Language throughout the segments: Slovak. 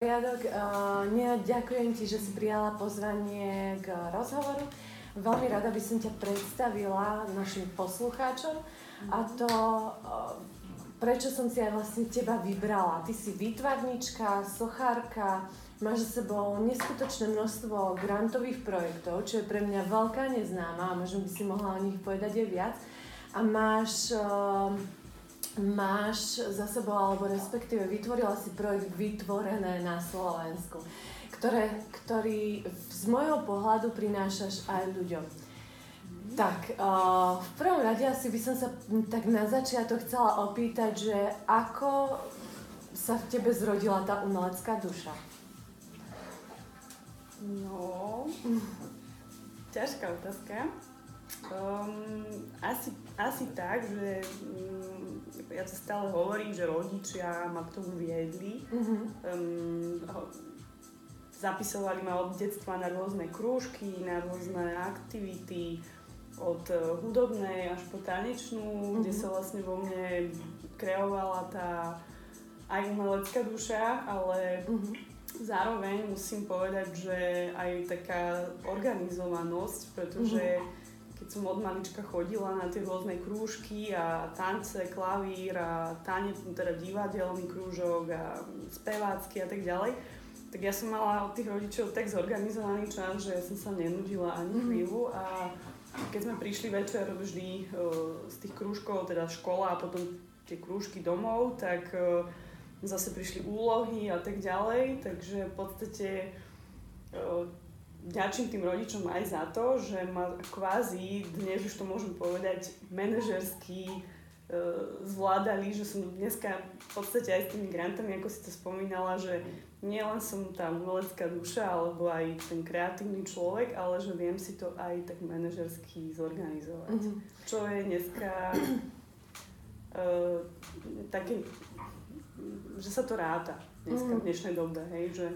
Riadok, uh, ďakujem ti, že si prijala pozvanie k rozhovoru. Veľmi rada by som ťa predstavila našim poslucháčom a to, uh, prečo som si aj vlastne teba vybrala. Ty si výtvarnička, sochárka, máš za sebou neskutočné množstvo grantových projektov, čo je pre mňa veľká neznáma a možno by si mohla o nich povedať aj viac. A máš uh, máš za sebou, alebo respektíve vytvorila si projekt Vytvorené na Slovensku, ktoré, ktorý z môjho pohľadu prinášaš aj ľuďom. Tak, uh, v prvom rade asi by som sa tak na začiatok chcela opýtať, že ako sa v tebe zrodila tá umelecká duša? No, ťažká otázka. Um, asi, asi tak, že um, ja to stále hovorím, že rodičia ma k tomu viedli. Mm-hmm. Um, zapisovali ma od detstva na rôzne krúžky, na rôzne aktivity, od uh, hudobnej až po tanečnú, mm-hmm. kde sa vlastne vo mne kreovala tá aj umelecká duša, ale mm-hmm. zároveň musím povedať, že aj taká organizovanosť, pretože mm-hmm keď som od malička chodila na tie rôzne krúžky a tance, klavír a tane, teda divadelný krúžok a spevácky a tak ďalej, tak ja som mala od tých rodičov tak zorganizovaný čas, že ja som sa nenudila ani mhm. chvíľu a keď sme prišli večer vždy uh, z tých krúžkov, teda škola a potom tie krúžky domov, tak uh, zase prišli úlohy a tak ďalej, takže v podstate uh, ďačím tým rodičom aj za to, že ma kvázi, dnes už to môžem povedať, manažersky e, zvládali, že som dneska v podstate aj s tými grantami, ako si to spomínala, že nielen som tá umelecká duša alebo aj ten kreatívny človek, ale že viem si to aj tak manažersky zorganizovať. Mm-hmm. Čo je dneska e, také, že sa to ráta dneska mm-hmm. v dnešnej dobe, hej, že...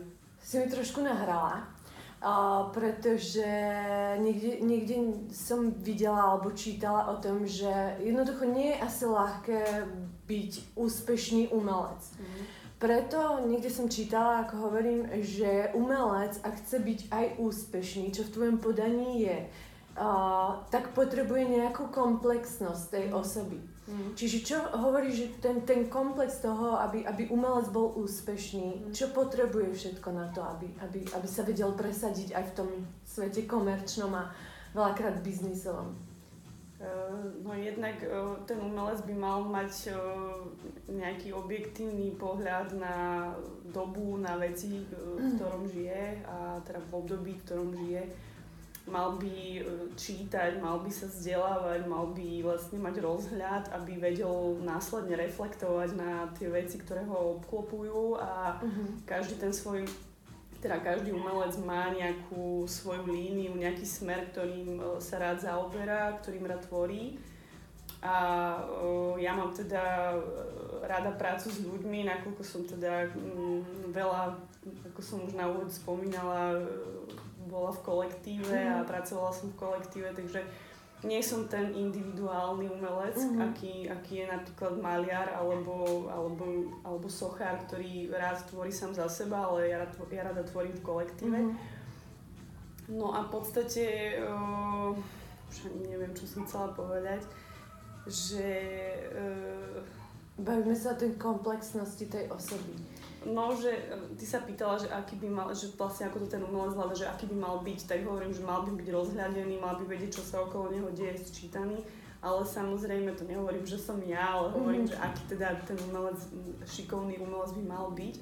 Si mi trošku nahrala, Uh, pretože niekde, niekde som videla alebo čítala o tom, že jednoducho nie je asi ľahké byť úspešný umelec. Mm. Preto niekde som čítala, ako hovorím, že umelec, ak chce byť aj úspešný, čo v tvojom podaní je, uh, tak potrebuje nejakú komplexnosť tej osoby. Mm. Čiže čo hovorí, že ten, ten komplex toho, aby, aby umelec bol úspešný, mm. čo potrebuje všetko na to, aby, aby, aby sa vedel presadiť aj v tom svete komerčnom a veľakrát biznisovom? No jednak ten umelec by mal mať nejaký objektívny pohľad na dobu, na veci, v mm. ktorom žije a teda v období, v ktorom žije mal by e, čítať, mal by sa vzdelávať, mal by vlastne mať rozhľad, aby vedel následne reflektovať na tie veci, ktoré ho obklopujú a uh-huh. každý ten svoj teda každý umelec má nejakú svoju líniu, nejaký smer, ktorým e, sa rád zaoberá, ktorým rád tvorí. A uh, ja mám teda rada prácu s ľuďmi, nakoľko som teda um, veľa, ako som už na úvod spomínala, bola v kolektíve a mhm. pracovala som v kolektíve, takže nie som ten individuálny umelec, mm-hmm. aký, aký je napríklad maliar alebo, alebo, alebo sochár, ktorý rád tvorí sám za seba, ale ja, ja rada tvorím v kolektíve. Mm-hmm. No a v podstate, uh, už ani neviem, čo som chcela povedať, že... Uh, Bavíme sa o tej komplexnosti tej osoby. No, že e, ty sa pýtala, že aký by mal, že vlastne ako to ten umelec hľada, že aký by mal byť, tak hovorím, že mal by byť rozhľadený, mal by vedieť, čo sa okolo neho deje, sčítaný, ale samozrejme to nehovorím, že som ja, ale hovorím, mm-hmm. že aký teda ten umelec, šikovný umelec by mal byť.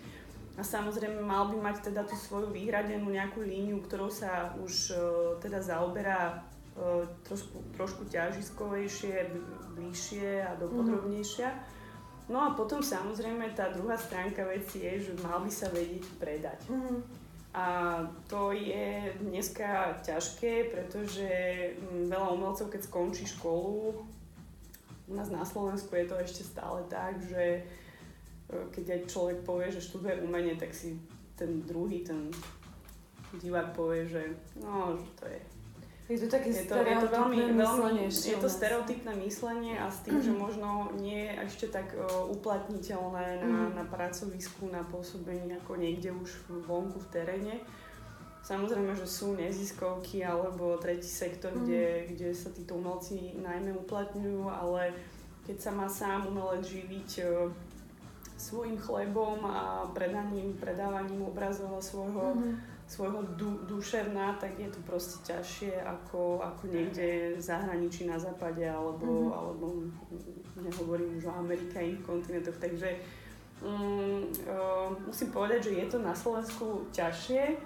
A samozrejme mal by mať teda tú svoju vyhradenú nejakú líniu, ktorou sa už uh, teda zaoberá uh, trošku, trošku ťažiskovejšie, bližšie a dopodrobnejšia. Mm-hmm No a potom samozrejme tá druhá stránka veci je, že mal by sa vedieť predať. Mm-hmm. A to je dneska ťažké, pretože mm, veľa umelcov, keď skončí školu, u nás na Slovensku je to ešte stále tak, že e, keď aj človek povie, že študuje umenie, tak si ten druhý, ten divák povie, že no, že to je Je to také je to, je to veľmi, veľmi, je to stereotypné myslenie a s tým, že možno nie je ešte tak uh, uplatniteľné na, mm. na pracovisku, na pôsobení ako niekde už vonku v teréne. Samozrejme, že sú neziskovky alebo tretí sektor, mm. kde, kde sa títo umelci najmä uplatňujú, ale keď sa má sám umelec živiť uh, svojim chlebom a predaním, predávaním obrazov a svojho mm svojho du- duševná, tak je to proste ťažšie ako, ako niekde v zahraničí na západe alebo, mm-hmm. alebo nehovorím už o Amerike a iných kontinentoch, takže um, uh, musím povedať, že je to na Slovensku ťažšie,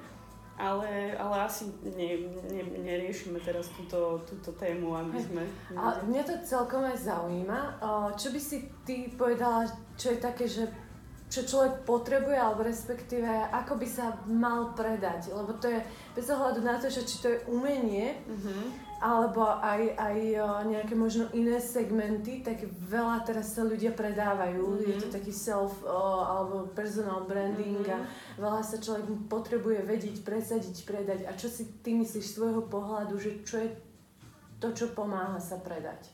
ale, ale asi ne, ne, neriešime teraz túto, túto tému, aby sme... A mňa to celkom aj zaujíma. Čo by si ty povedala, čo je také, že čo človek potrebuje, alebo respektíve ako by sa mal predať. Lebo to je bez ohľadu na to, že či to je umenie, mm-hmm. alebo aj, aj nejaké možno iné segmenty, tak veľa teraz sa ľudia predávajú. Mm-hmm. Je to taký self alebo personal branding mm-hmm. a veľa sa človek potrebuje vedieť, presadiť, predať. A čo si ty myslíš z tvojho pohľadu, že čo je to, čo pomáha sa predať?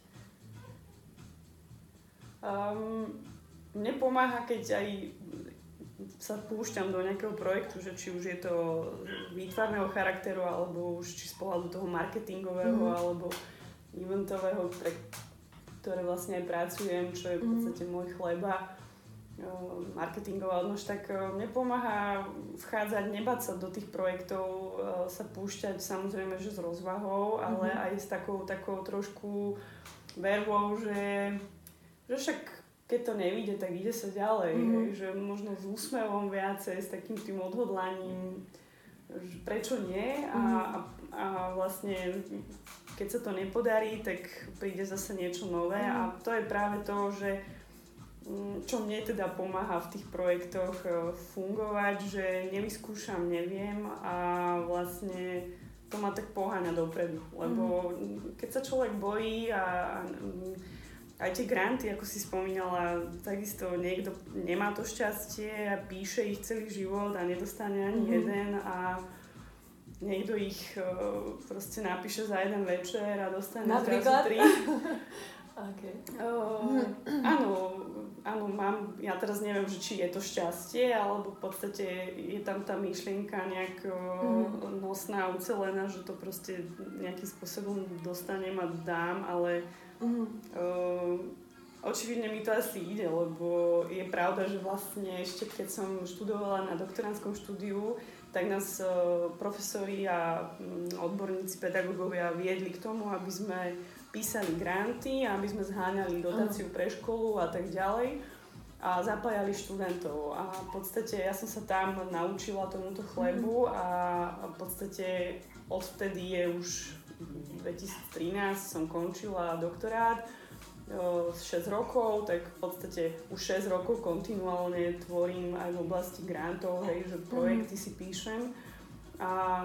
Um, mne pomáha, keď aj sa púšťam do nejakého projektu, že či už je to výtvarného charakteru, alebo už či z pohľadu toho marketingového, mm. alebo eventového, pre ktoré vlastne aj pracujem, čo je v mhm. podstate môj chleba, marketingová odnož, tak mne pomáha vchádzať, nebať sa do tých projektov, sa púšťať samozrejme, že s rozvahou, ale mm. aj s takou, takou trošku vervou, že, že však keď to nevíde, tak ide sa ďalej. Mm-hmm. Že možno s úsmevom viacej, s takým tým odhodlaním, prečo nie a, mm-hmm. a, a vlastne keď sa to nepodarí, tak príde zase niečo nové mm-hmm. a to je práve to, že mm, čo mne teda pomáha v tých projektoch e, fungovať, že nevyskúšam, neviem a vlastne to ma tak poháňa dopredu, lebo mm-hmm. keď sa človek bojí a, a aj tie granty, ako si spomínala, takisto niekto nemá to šťastie a píše ich celý život a nedostane ani mm-hmm. jeden a niekto ich uh, proste napíše za jeden večer a dostane Napríklad? zrazu tri. okay. uh, áno, áno, mám, ja teraz neviem, že či je to šťastie, alebo v podstate je tam tá myšlienka nejak mm-hmm. nosná, ucelená, že to proste nejakým spôsobom dostanem a dám, ale Mm. Uh, očividne mi to asi ide, lebo je pravda, že vlastne ešte keď som študovala na doktoránskom štúdiu, tak nás uh, profesori a um, odborníci, pedagógovia viedli k tomu, aby sme písali granty, aby sme zháňali dotáciu pre školu a tak ďalej a zapájali študentov. A v podstate ja som sa tam naučila tomuto chlebu a v podstate odvtedy je už 2013 som končila doktorát, 6 rokov, tak v podstate už 6 rokov kontinuálne tvorím aj v oblasti grantov, hej, že projekty si píšem. A,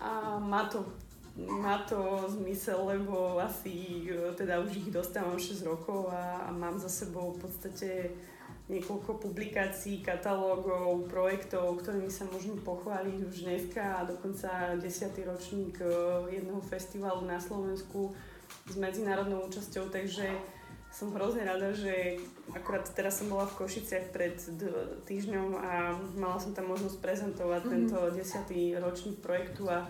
a má to má to zmysel, lebo asi e, teda už ich dostávam 6 rokov a, a mám za sebou v podstate niekoľko publikácií, katalógov, projektov, ktorými sa môžem pochváliť už dneska a dokonca 10. ročník eh, jedného festivalu na Slovensku s medzinárodnou účasťou, takže som hrozne rada, že akurát teraz som bola v Košiciach pred týždňom a mala som tam možnosť prezentovať mm-hmm. tento 10. ročník projektu a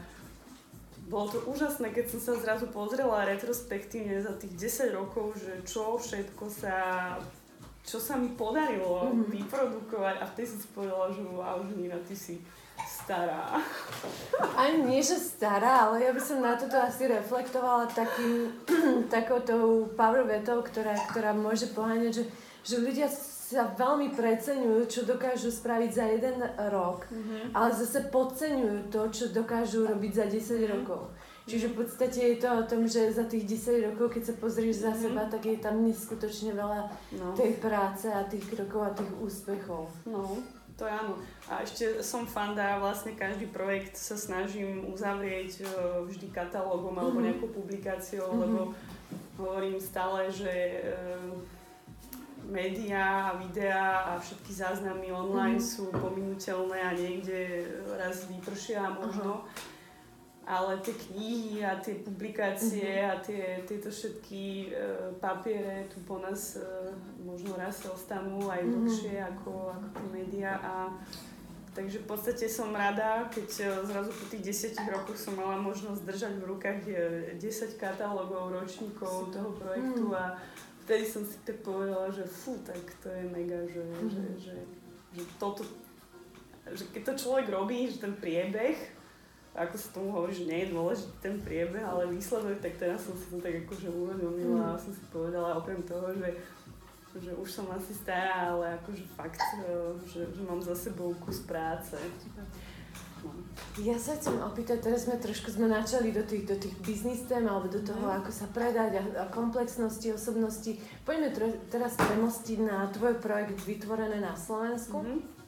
bolo to úžasné, keď som sa zrazu pozrela retrospektívne za tých 10 rokov, že čo všetko sa čo sa mi podarilo mm-hmm. vyprodukovať a vtedy som si povedala, že wow, že Nina, ty si stará. Ani nie, že stará, ale ja by som na toto asi reflektovala takým, takouto power vetou, ktorá, ktorá môže poháňať, že, že ľudia sa veľmi preceňujú, čo dokážu spraviť za jeden rok, mm-hmm. ale zase podceňujú to, čo dokážu robiť za 10 mm-hmm. rokov. Čiže v podstate je to o tom, že za tých 10 rokov, keď sa pozrieš za mm-hmm. seba, tak je tam neskutočne veľa no. tej práce a tých krokov a tých úspechov. No, to je áno. A ešte som fanda, vlastne každý projekt sa snažím uzavrieť e, vždy katalógom alebo mm-hmm. nejakou publikáciou, mm-hmm. lebo hovorím stále, že e, médiá a videá a všetky záznamy online mm-hmm. sú pominuteľné a niekde raz vypršia možno. Uh-huh ale tie knihy a tie publikácie mm-hmm. a tie, tieto všetky uh, papiere tu po nás uh, možno raz ostanú aj mm-hmm. dlhšie ako, ako tie médiá a Takže v podstate som rada, keď e, zrazu po tých desiatich rokoch som mala možnosť držať v rukách 10 katalógov, ročníkov toho projektu mm. a vtedy som si tak povedala, že fú, tak to je mega, že, mm. že, že, že toto, že keď to človek robí, že ten priebeh, ako sa tomu hovorí, že nie je dôležitý ten priebeh, ale výsledok, tak teraz som si to tak akože uvedomila a som si povedala okrem toho, že že už som asi stará, ale akože fakt, e, že, že mám za sebou kus práce. No. Ja sa chcem opýtať, teraz sme trošku sme načali do tých, do tých biznis tém alebo do toho, mm. ako sa predať a, a komplexnosti, osobnosti. Poďme tre, teraz premostiť na tvoj projekt vytvorené na Slovensku. Mm-hmm.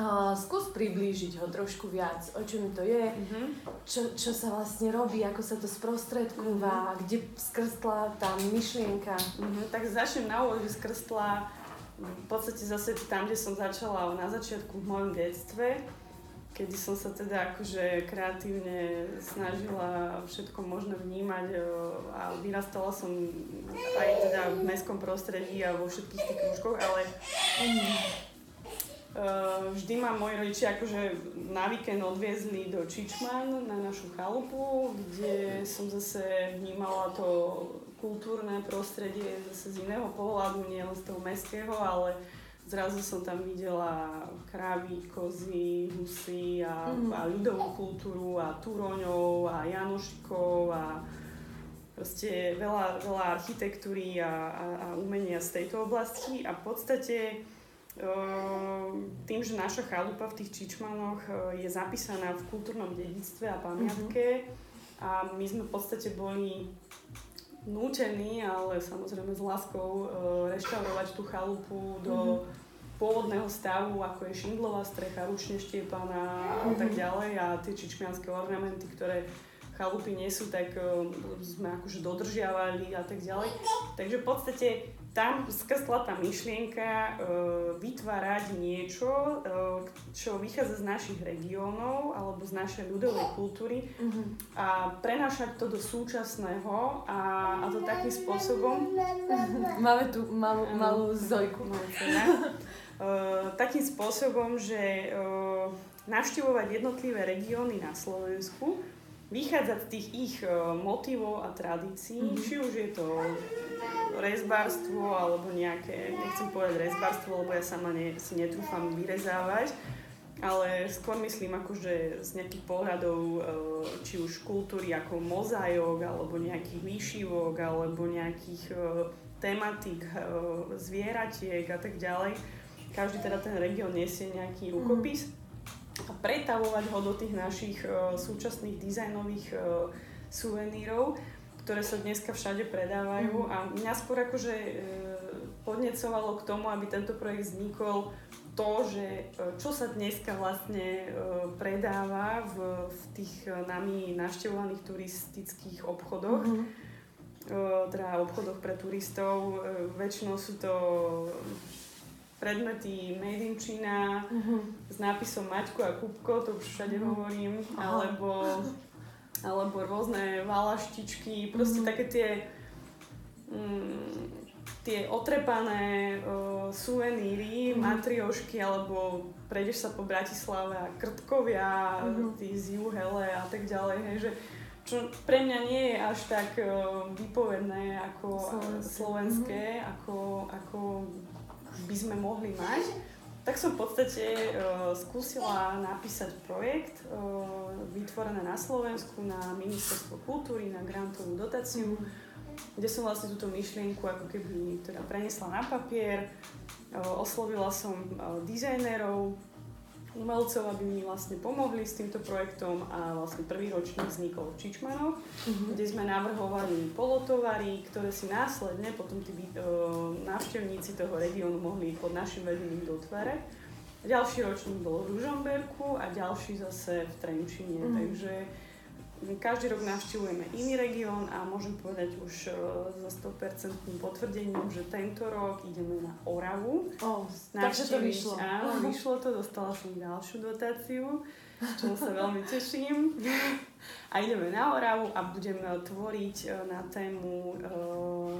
Uh, skús priblížiť ho trošku viac, o čom to je, mm-hmm. čo, čo sa vlastne robí, ako sa to sprostredkúva, mm-hmm. kde skrstla tá myšlienka. Mm-hmm. Tak začnem na úvod, že skrstla v podstate zase tam, kde som začala na začiatku v mojom detstve, kedy som sa teda akože kreatívne snažila všetko možné vnímať a vyrastala som aj teda v mestskom prostredí a vo všetkých tých kružkoch, ale Uh, vždy ma moji rodičia akože na víkend odviezli do Čičman na našu chalupu, kde som zase vnímala to kultúrne prostredie zase z iného pohľadu, nie len z toho mestského, ale zrazu som tam videla krávy, kozy, husy a, mm. a ľudovú kultúru a turoňov a janošikov a proste veľa, veľa architektúry a, a, a umenia z tejto oblasti a v podstate tým, že naša chalupa v tých Čičmanoch eh, je zapísaná v kultúrnom dedictve a pamiatke uh-huh. a my sme v podstate boli nútení, ale samozrejme s láskou, eh, reštaurovať tú chalupu do uh-huh. pôvodného stavu, ako je šindlová strecha, ručne štiepaná a tak ďalej a tie čičmianské ornamenty, ktoré chalupy nie sú, tak uh, sme akože dodržiavali a tak ďalej. Takže v podstate tam skrsla tá myšlienka uh, vytvárať niečo, uh, čo vychádza z našich regiónov alebo z našej ľudovej kultúry a prenášať to do súčasného a, a to takým spôsobom... Máme tu malú, malú Zojku. uh, takým spôsobom, že uh, navštevovať jednotlivé regióny na Slovensku, vychádzať z tých ich uh, motivov a tradícií, mm-hmm. či už je to rezbárstvo alebo nejaké, nechcem povedať rezbárstvo, lebo ja sama ne, si netrúfam vyrezávať, ale skôr myslím akože z nejakých pohľadov e, či už kultúry ako mozaik alebo nejakých výšivok alebo nejakých e, tematik e, zvieratiek a tak ďalej. Každý teda ten región nesie nejaký rukopis a pretavovať ho do tých našich súčasných dizajnových suvenírov ktoré sa dneska všade predávajú mm. a mňa skôr akože e, podnecovalo k tomu, aby tento projekt vznikol to, že e, čo sa dneska vlastne e, predáva v, v tých nami navštevovaných turistických obchodoch, mm-hmm. teda obchodoch pre turistov. Väčšinou sú to predmety made in China mm-hmm. s nápisom Maťko a Kupko, to už všade mm-hmm. hovorím, alebo alebo rôzne valaštičky, proste mm. také tie mm, tie otrepané uh, suveníry, mm. matriošky, alebo prejdeš sa po Bratislave a krtkovia, mm. tí z juhele a tak ďalej, hej, že čo pre mňa nie je až tak uh, vypovedné ako slovenské, slovenské mm. ako, ako by sme mohli mať. Tak som v podstate uh, skúsila napísať projekt uh, vytvorené na Slovensku na Ministerstvo kultúry, na grantovú dotáciu, kde som vlastne túto myšlienku ako keby teda prenesla na papier. Uh, oslovila som uh, dizajnerov, umelcov, aby mi vlastne pomohli s týmto projektom a vlastne prvý ročník vznikol v Čičmanoch, uh-huh. kde sme navrhovali polotovary, ktoré si následne potom tí uh, návštevníci toho regiónu mohli pod našim vedením dotvárať. Ďalší ročník bol v Ružomberku a ďalší zase v Trenčine, uh-huh. takže každý rok navštívujeme iný región a môžem povedať už so 100% potvrdením, že tento rok ideme na Oravu. Oh, takže to vyšlo. Áno, vyšlo to, dostala som ďalšiu dotáciu, čo sa veľmi teším. A ideme na Oravu a budeme tvoriť na tému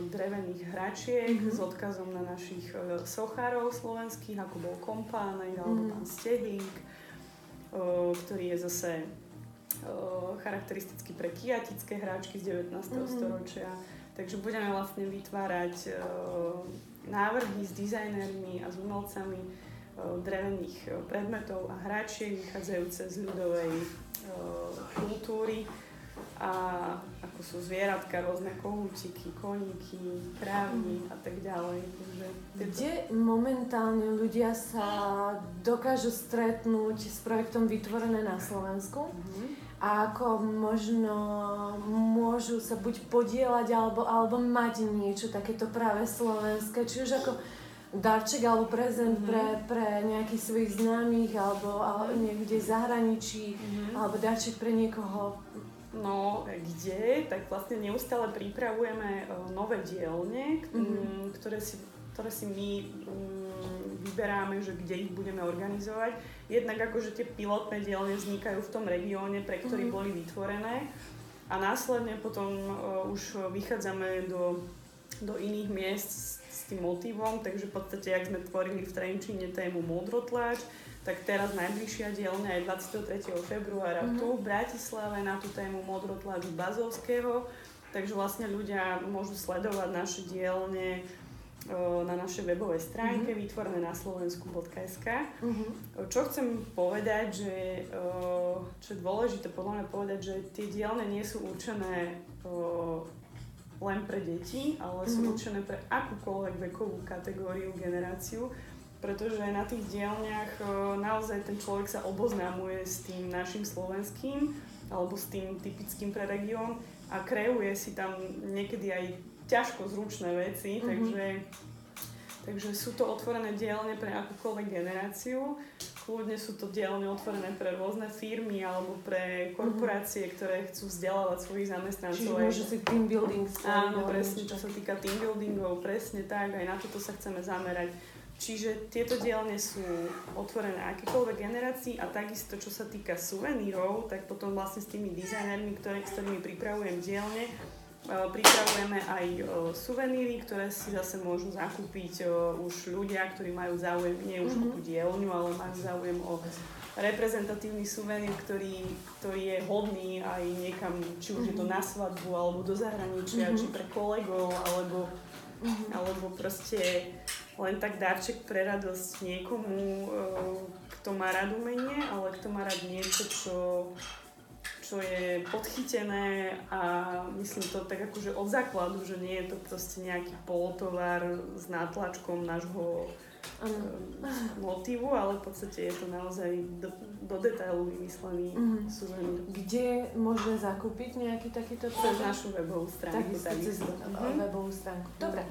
drevených hračiek mm-hmm. s odkazom na našich sochárov slovenských, ako bol Kompánek alebo mm-hmm. pán Stehlík, ktorý je zase charakteristický pre kiatické hráčky z 19. Mm-hmm. storočia. Takže budeme vlastne vytvárať návrhy s dizajnermi a s umelcami drevených predmetov a hráčiek vychádzajúce z ľudovej kultúry a ako sú zvieratka, rôzne kohúčiky, koníky, krávy a tak ďalej. Takže Kde momentálne ľudia sa dokážu stretnúť s projektom Vytvorené na Slovensku? Mm-hmm a ako možno môžu sa buď podielať alebo, alebo mať niečo takéto práve slovenské, či už ako darček alebo prezent mm-hmm. pre, pre nejakých svojich známych alebo, alebo niekde v zahraničí mm-hmm. alebo darček pre niekoho. No, kde? Tak vlastne neustále pripravujeme nové dielne, mm-hmm. ktoré si ktoré si my vyberáme, že kde ich budeme organizovať. Jednak akože tie pilotné dielne vznikajú v tom regióne, pre ktorý mm. boli vytvorené a následne potom uh, už vychádzame do, do iných miest s, s tým motivom, takže v podstate, ak sme tvorili v Trenčine tému Modrotlač, tak teraz najbližšia dielňa je 23. februára mm-hmm. tu v Bratislave na tú tému Modrotlač Bazovského, takže vlastne ľudia môžu sledovať naše dielne na našej webovej stránke mm-hmm. vytvorené na slovensku.sk. Mm-hmm. Čo chcem povedať, že čo je dôležité podľa mňa povedať, že tie dielne nie sú určené len pre deti, ale sú mm-hmm. určené pre akúkoľvek vekovú kategóriu, generáciu, pretože na tých dielniach naozaj ten človek sa oboznámuje s tým našim slovenským alebo s tým typickým pre región a kreuje si tam niekedy aj ťažko zručné veci, mm-hmm. takže, takže sú to otvorené dielne pre akúkoľvek generáciu. Kľudne sú to dielne otvorené pre rôzne firmy alebo pre korporácie, mm-hmm. ktoré chcú vzdelávať svojich zamestnancov. Čiže môže si team building Áno, presne, čo sa týka team buildingov, presne tak, aj na toto sa chceme zamerať. Čiže tieto dielne sú otvorené akékoľvek generácii a takisto, čo sa týka suvenírov, tak potom vlastne s tými dizajnermi, ktoré, s ktorými pripravujem dielne, Pripravujeme aj suveníry, ktoré si zase môžu zakúpiť už ľudia, ktorí majú záujem nie už mm-hmm. o dielňu, ale majú záujem o reprezentatívny suvenír, ktorý, ktorý je hodný aj niekam, či už mm-hmm. je to mhm. na svadbu, alebo do zahraničia, mm-hmm. či pre kolegov, alebo, mm-hmm. alebo proste len tak darček pre radosť niekomu, kto má rád umenie, ale kto má rád niečo, čo čo je podchytené a myslím to tak akože od základu, že nie je to proste nejaký polotovar s nátlačkom nášho um, motivu, ale v podstate je to naozaj do, do detailu vymyslený mm-hmm. suvenír. Kde môžeme zakúpiť nejaký takýto Cez našu webovú stránku. Takisto cez mm-hmm. webovú stránku. Dobre.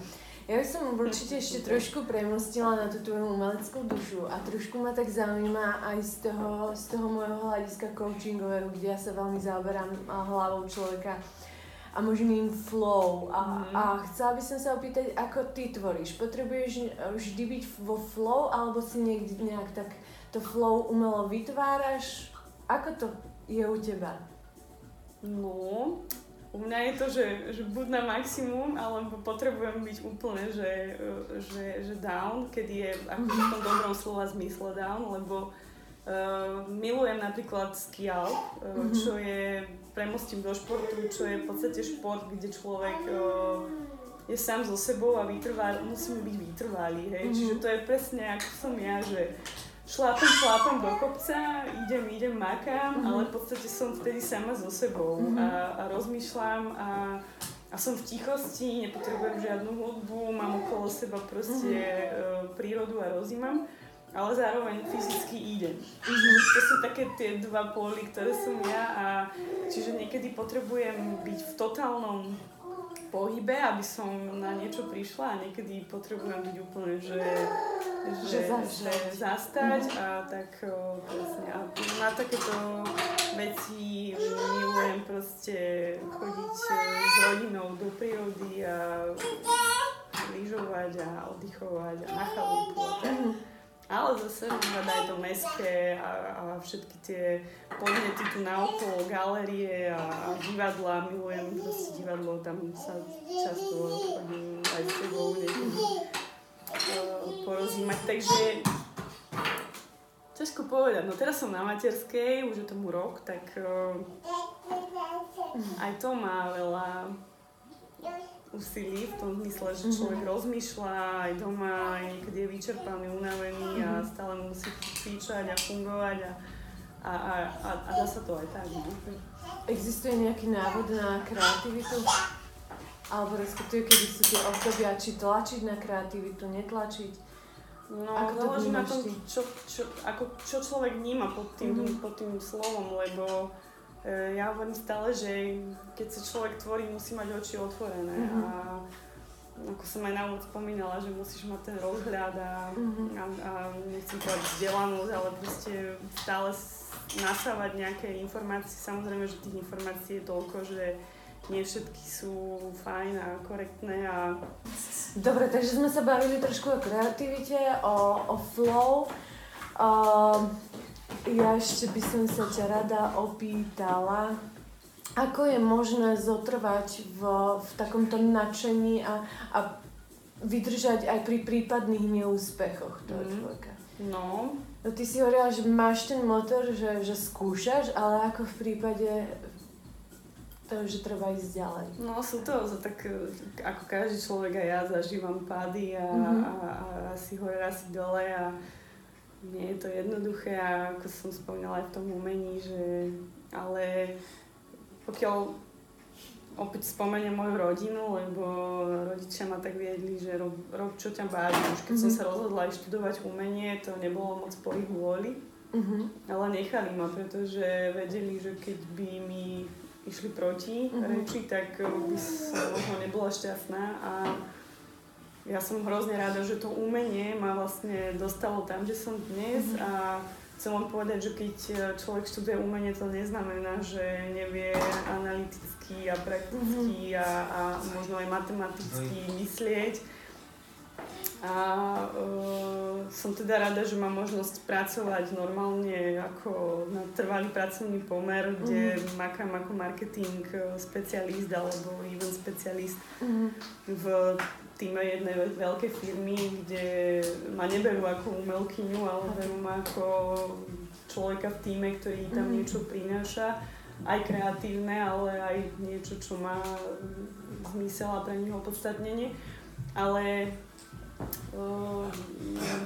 Ja by som určite ešte trošku premostila na tú tvoju umeleckú dušu a trošku ma tak zaujíma aj z toho, z toho môjho hľadiska coachingového, kde ja sa veľmi zaoberám hlavou človeka a možným flow. A, mm. a chcela by som sa opýtať, ako ty tvoríš? Potrebuješ vždy byť vo flow alebo si niekde nejak tak to flow umelo vytváraš? Ako to je u teba? No, u mňa je to, že, že buď na maximum, alebo potrebujem byť úplne, že, že, že down, kedy je ako v tom dobrom slova zmysle down, lebo uh, milujem napríklad ski uh, mm-hmm. čo je, premostím do športu, čo je v podstate šport, kde človek uh, je sám so sebou a vytrvá, musíme byť vytrvalí, hej. Mm-hmm. Čiže to je presne ako som ja, že šlápem, šlápem do kopca, idem, idem, makám, mm-hmm. ale v podstate som vtedy sama so sebou mm-hmm. a, a rozmýšľam a, a som v tichosti, nepotrebujem žiadnu hudbu, mám okolo seba proste mm-hmm. prírodu a rozímam, ale zároveň fyzicky idem. Mm-hmm. To sú také tie dva póly, ktoré som ja a čiže niekedy potrebujem byť v totálnom pohybe, aby som na niečo prišla a niekedy potrebujem byť úplne, že, že, že zastať, mm-hmm. a tak presne. A na takéto veci milujem proste chodiť e, s rodinou do prírody a lyžovať a oddychovať a na chalupu a tak. Ale zase mám rada aj to mestské a, a všetky tie podnety tu naokolo, galerie a, a divadla. Milujem proste divadlo, tam sa často chodím aj s tebou niekedy porozímať. Takže ťažko povedať. No teraz som na materskej, už je tomu rok, tak uh, aj to má veľa úsilí v tom zmysle, že človek mm-hmm. rozmýšľa aj doma, aj niekedy je vyčerpaný, unavený mm-hmm. a mhm. stále musí píčať a fungovať a, a, a, a, a dá sa to aj tak. No? Existuje nejaký návod na kreativitu? Alebo respektíve, kedy sú tie obdobia, či tlačiť na kreativitu, netlačiť? No, ako záleží na tom, čo, čo, ako, čo človek vníma pod tým, mm-hmm. pod tým slovom, lebo E, ja hovorím stále, že keď sa človek tvorí, musí mať oči otvorené mm-hmm. a ako som aj na úvod spomínala, že musíš mať ten rozhľad a, mm-hmm. a, a nechcem povedať vzdelanosť, ale proste stále nasávať nejaké informácie. Samozrejme, že tých informácií je toľko, že nie všetky sú fajn a korektné a... Dobre, takže sme sa bavili trošku o kreativite, o, o flow. Uh, ja ešte by som sa ťa rada opýtala, ako je možné zotrvať v, v takomto nadšení a, a vydržať aj pri prípadných neúspechoch toho mm. človeka? No. no. Ty si hovorila, že máš ten motor, že, že skúšaš, ale ako v prípade to, že treba ísť ďalej. No sú to tak, ako každý človek aj ja zažívam pády a, mm-hmm. a, a, a si hore, asi dole a nie je to jednoduché a ako som spomínala aj v tom umení, že ale pokiaľ opäť spomeniem moju rodinu, lebo rodičia ma tak viedli, že rob, rob čo ťa baví. Už keď mm-hmm. som mhm. sa rozhodla aj študovať umenie, to nebolo moc po ich vôli. Mm-hmm. Ale nechali ma, pretože vedeli, že keď by mi išli proti mm-hmm. reči, tak by som možno nebola šťastná a ja som hrozne rada, že to umenie ma vlastne dostalo tam, kde som dnes mm-hmm. a chcem len povedať, že keď človek študuje umenie, to neznamená, že nevie analyticky a prakticky mm-hmm. a, a možno aj matematicky myslieť. A uh, som teda rada, že mám možnosť pracovať normálne ako na trvalý pracovný pomer, kde mm. makám ako marketing e, specialist alebo event specialist mm. v týme jednej veľkej firmy, kde ma neberú ako umelkyňu, ale berú ma ako človeka v týme, ktorý tam mm. niečo prináša, aj kreatívne, ale aj niečo, čo má zmysel a pre nich opodstatnenie. Ale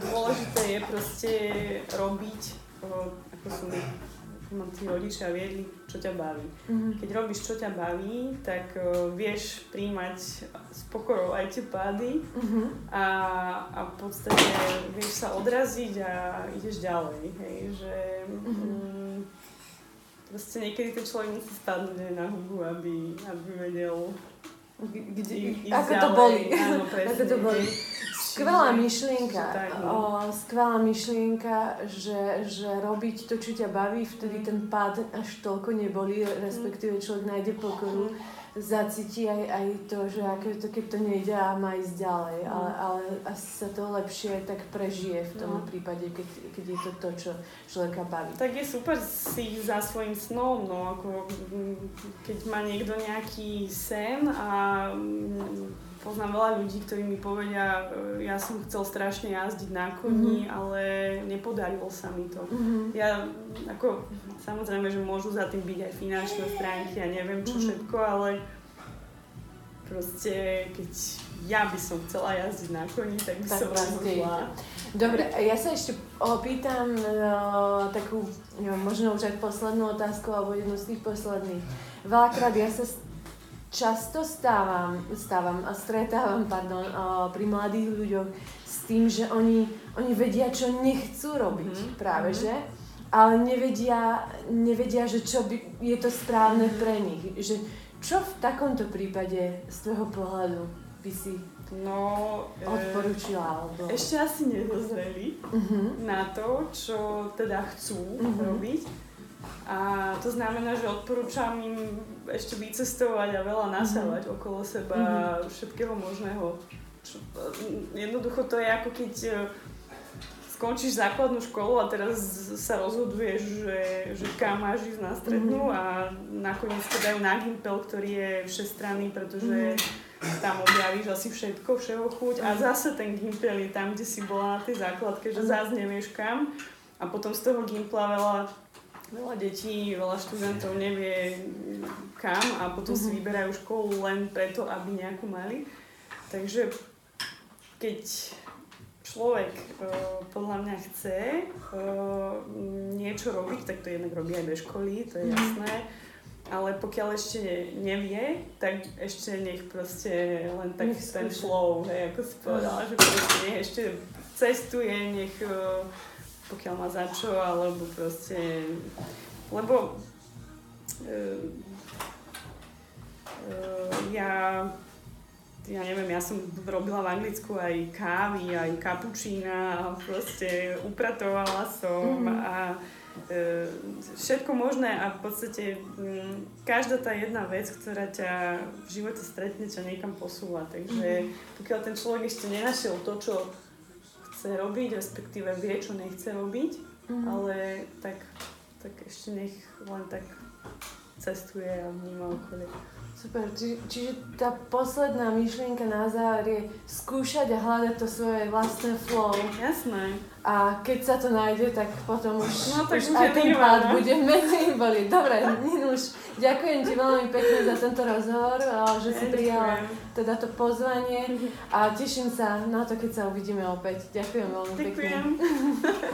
dôležité je proste robiť, ako som ma tí rodičia viedli, čo ťa baví. Mm-hmm. Keď robíš, čo ťa baví, tak uh, vieš príjmať s pokorou aj tie pády mm-hmm. a, a v podstate vieš sa odraziť a ideš ďalej. Hej, že mm-hmm. um, proste niekedy ten človek musí spadnúť na hubu, aby, aby vedel kde, ako to boli. Áno, presne. Ako to boli. Skvelá myšlienka, no. o, skvelá myšlienka, že, že robiť to, čo ťa baví, vtedy ten pád až toľko neboli, respektíve človek nájde pokoru, zacíti aj, aj to, že aké to, keď to nejde a má ísť ďalej, no. ale, ale asi sa to lepšie tak prežije v tom no. prípade, keď, keď je to to, čo človeka baví. Tak je super si za svojim snom, no ako keď má niekto nejaký sen a poznám veľa ľudí, ktorí mi povedia, e, ja som chcel strašne jazdiť na koni, mm-hmm. ale nepodarilo sa mi to. Mm-hmm. Ja, ako, samozrejme, že môžu za tým byť aj finančné stránky a neviem čo mm-hmm. všetko, ale proste, keď ja by som chcela jazdiť na koni, tak by tak som rozhodla. Dobre, ja sa ešte opýtam uh, takú, no, možno už aj poslednú otázku, alebo jednu z tých posledných. Veľakrát ja sa často stávam, stávam a stretávam pardon, pri mladých ľuďoch s tým, že oni, oni vedia, čo nechcú robiť mm-hmm. práve, mm-hmm. že? Ale nevedia, nevedia, že čo by, je to správne mm-hmm. pre nich. Že, čo v takomto prípade z tvojho pohľadu by si no, e, odporúčila? Alebo... Ešte asi nedozreli uh-huh. na to, čo teda chcú uh-huh. robiť A to znamená, že odporúčam im ešte vycestovať a veľa nasávať mm-hmm. okolo seba mm-hmm. všetkého možného. Čo, jednoducho to je ako keď e, skončíš základnú školu a teraz sa rozhoduješ, že, že kam máš ísť na strednú mm-hmm. a nakoniec te dajú na Gimpel, ktorý je všestranný, pretože mm-hmm. tam objavíš asi všetko, všeho chuť a zase ten Gimpel je tam, kde si bola na tej základke, že zase nevieš kam a potom z toho Gimpla veľa veľa detí, veľa študentov nevie kam a potom si mhm. vyberajú školu len preto, aby nejakú mali. Takže keď človek uh, podľa mňa chce uh, niečo robiť, tak to jednak robí aj bez školy, to je mhm. jasné. Ale pokiaľ ešte nevie, tak ešte nech proste len tak nech ten flow, hej, ako si povedala, že proste nech ešte cestuje, nech uh, pokiaľ má za čo, alebo proste, lebo uh, uh, ja ja neviem, ja som robila v Anglicku aj kávy, aj kapučína a proste upratovala som mm-hmm. a e, všetko možné a v podstate m, každá tá jedna vec, ktorá ťa v živote stretne, ťa niekam posúva. Takže mm-hmm. pokiaľ ten človek ešte nenašiel to, čo chce robiť, respektíve vie, čo nechce robiť, mm-hmm. ale tak, tak ešte nech len tak cestuje a vníma okolie. Super, Či, čiže tá posledná myšlienka na záver je skúšať a hľadať to svoje vlastné flow. Jasné. A keď sa to nájde, tak potom už, no, tak už aj ten pád bude menej boliť. Dobre, Ninuš, ďakujem ti veľmi pekne za tento rozhovor, že si prijala teda to pozvanie a teším sa na to, keď sa uvidíme opäť. Ďakujem veľmi ďakujem. pekne.